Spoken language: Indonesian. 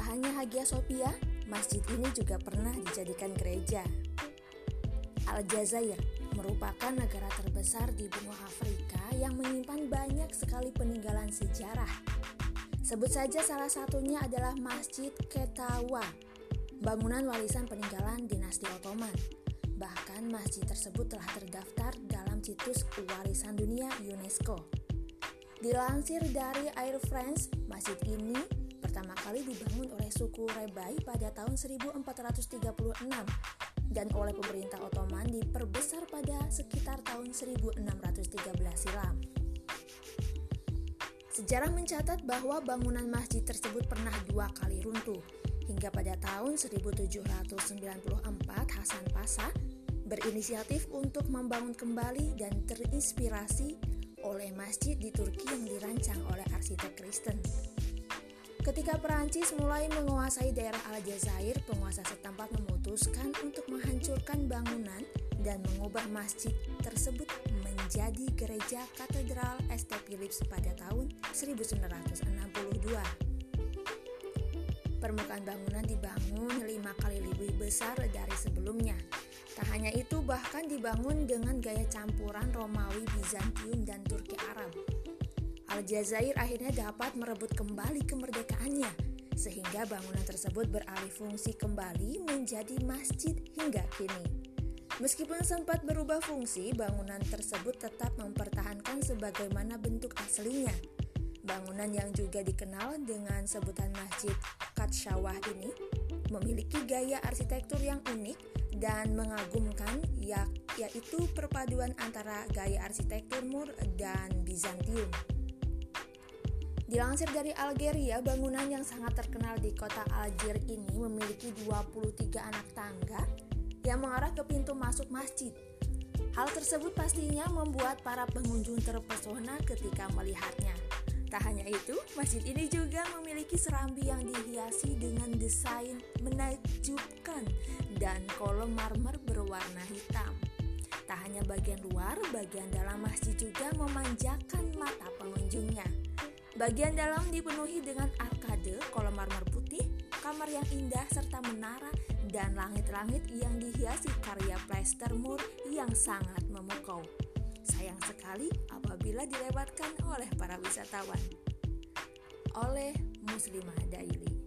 Hagia Sophia, masjid ini juga pernah dijadikan gereja. Aljazair merupakan negara terbesar di benua Afrika yang menyimpan banyak sekali peninggalan sejarah. Sebut saja salah satunya adalah Masjid Ketawa, bangunan warisan peninggalan dinasti Ottoman. Bahkan masjid tersebut telah terdaftar dalam situs warisan dunia UNESCO. Dilansir dari Air France, masjid ini pertama kali dibangun oleh suku Rebai pada tahun 1436 dan oleh pemerintah Ottoman diperbesar pada sekitar tahun 1613 silam. Sejarah mencatat bahwa bangunan masjid tersebut pernah dua kali runtuh, hingga pada tahun 1794 Hasan Pasha berinisiatif untuk membangun kembali dan terinspirasi oleh masjid di Turki yang dirancang oleh arsitek Kristen. Ketika Perancis mulai menguasai daerah Aljazair, penguasa setempat memutuskan untuk menghancurkan bangunan dan mengubah masjid tersebut menjadi gereja katedral St. Philips pada tahun 1962. Permukaan bangunan dibangun lima kali lebih besar dari sebelumnya, Tak hanya itu, bahkan dibangun dengan gaya campuran Romawi, Bizantium, dan Turki Arab. Aljazair akhirnya dapat merebut kembali kemerdekaannya, sehingga bangunan tersebut beralih fungsi kembali menjadi masjid hingga kini. Meskipun sempat berubah fungsi, bangunan tersebut tetap mempertahankan sebagaimana bentuk aslinya. Bangunan yang juga dikenal dengan sebutan Masjid Katsyawah ini memiliki gaya arsitektur yang unik dan mengagumkan ya, yaitu perpaduan antara gaya arsitektur Mur dan Bizantium. Dilansir dari Algeria, bangunan yang sangat terkenal di kota Algier ini memiliki 23 anak tangga yang mengarah ke pintu masuk masjid. Hal tersebut pastinya membuat para pengunjung terpesona ketika melihatnya. Tak hanya itu, masjid ini juga memiliki serambi yang dihiasi dengan desain menakjubkan dan kolom marmer berwarna hitam. Tak hanya bagian luar, bagian dalam masjid juga memanjakan mata pengunjungnya. Bagian dalam dipenuhi dengan arkade, kolom marmer putih, kamar yang indah serta menara dan langit-langit yang dihiasi karya plaster mur yang sangat memukau. Sayang sekali apabila dilewatkan oleh para wisatawan. Oleh Muslimah Daily